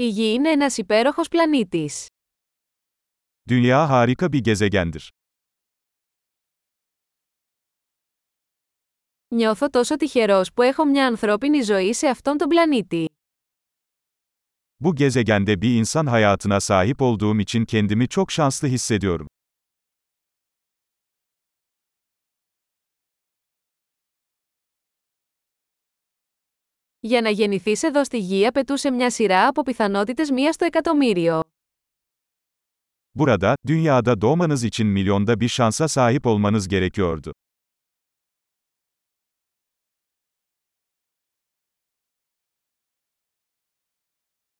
Η Γη είναι ένας υπέροχος πλανήτης. Dünya harika bir gezegendir. Νιώθω τόσο τυχερός που έχω μια ανθρώπινη ζωή σε αυτόν τον πλανήτη. Bu gezegende bir insan hayatına sahip olduğum için kendimi çok şanslı hissediyorum. Για να γεννηθείς εδώ στη Γη απαιτούσε μια σειρά από πιθανότητες μία στο εκατομμύριο. Burada, dünyada doğmanız için milyonda bir şansa sahip olmanız gerekiyordu.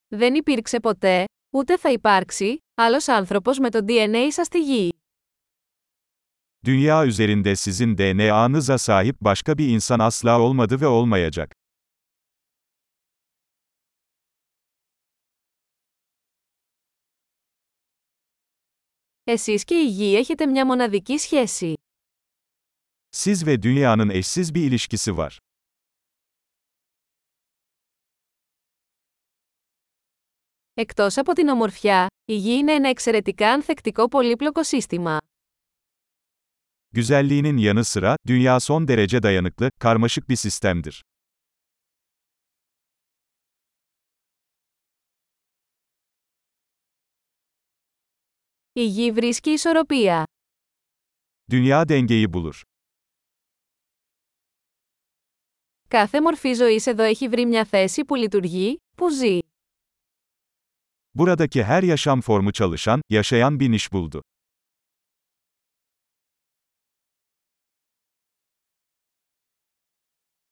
Δεν υπήρξε ποτέ, ούτε θα υπάρξει, άλλος άνθρωπος με το DNA σας στη Γη. Dünya üzerinde sizin DNA'nıza sahip başka bir insan asla olmadı ve olmayacak. Εσείς και η Γη έχετε μια μοναδική σχέση. Siz ve dünyanın eşsiz bir ilişkisi var. Εκτός από την ομορφιά, η Γη είναι ένα εξαιρετικά ανθεκτικό πολύπλοκο σύστημα. Güzelliğinin yanı sıra, dünya son derece dayanıklı, karmaşık bir sistemdir. Η Γη βρίσκει ισορροπία. Dünya dengeyi bulur. Κάθε μορφή ζωής εδώ έχει βρει μια θέση που λειτουργεί, που ζει. Buradaki her yaşam formu çalışan, yaşayan bir niş buldu.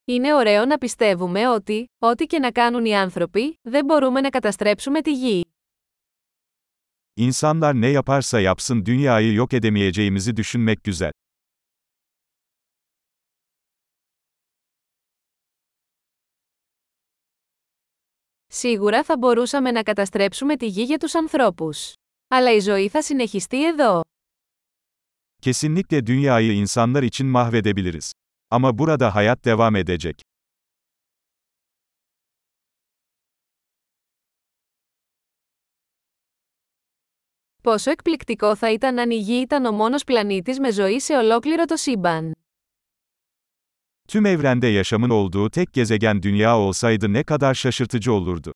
Είναι ωραίο να πιστεύουμε ότι, ό,τι και να κάνουν οι άνθρωποι, δεν μπορούμε να καταστρέψουμε τη Γη. İnsanlar ne yaparsa yapsın dünyayı yok edemeyeceğimizi düşünmek güzel. Σίγουρα θα μπορούσαμε να καταστρέψουμε τη Γη για τους ανθρώπους. Αλλά η ζωή θα συνεχιστεί εδώ. Kesinlikle dünyayı insanlar için mahvedebiliriz. Ama burada hayat devam edecek. Πόσο εκπληκτικό θα ήταν αν η Γη ήταν ο μόνος πλανήτης με ζωή σε ολόκληρο το σύμπαν. Tüm evrende yaşamın olduğu tek gezegen dünya olsaydı ne kadar şaşırtıcı olurdu.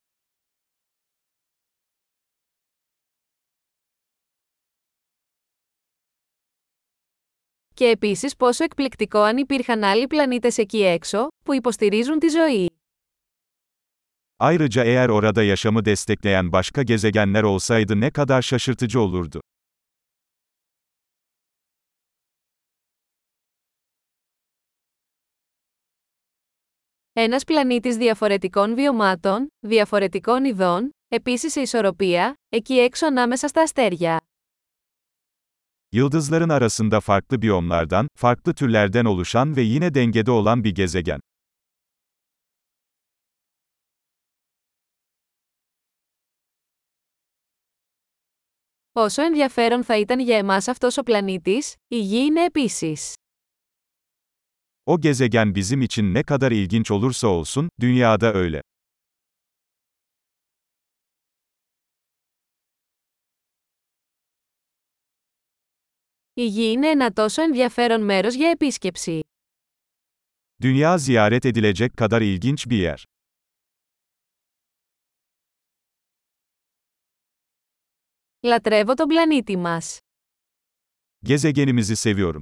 Και επίσης πόσο εκπληκτικό αν υπήρχαν άλλοι πλανήτες εκεί έξω, που υποστηρίζουν τη ζωή. Ayrıca eğer orada yaşamı destekleyen başka gezegenler olsaydı ne kadar şaşırtıcı olurdu. Ένας πλανήτης διαφορετικών βιωμάτων, διαφορετικών ειδών, επίσης σε ισορροπία, εκεί έξω ανάμεσα στα αστέρια. Yıldızların arasında farklı biyomlardan, farklı türlerden oluşan ve yine dengede olan bir gezegen. Όσο ενδιαφέρον θα ήταν για εμάς αυτός ο πλανήτης, η Γη είναι επίσης. O gezegen bizim için ne kadar ilginç olursa olsun, dünyada öyle. Η Γη είναι ένα τόσο ενδιαφέρον μέρος για επίσκεψη. Dünya ziyaret edilecek kadar ilginç bir yer. Λατρεύω τον πλανήτη μας. Gezegenimizi seviyorum.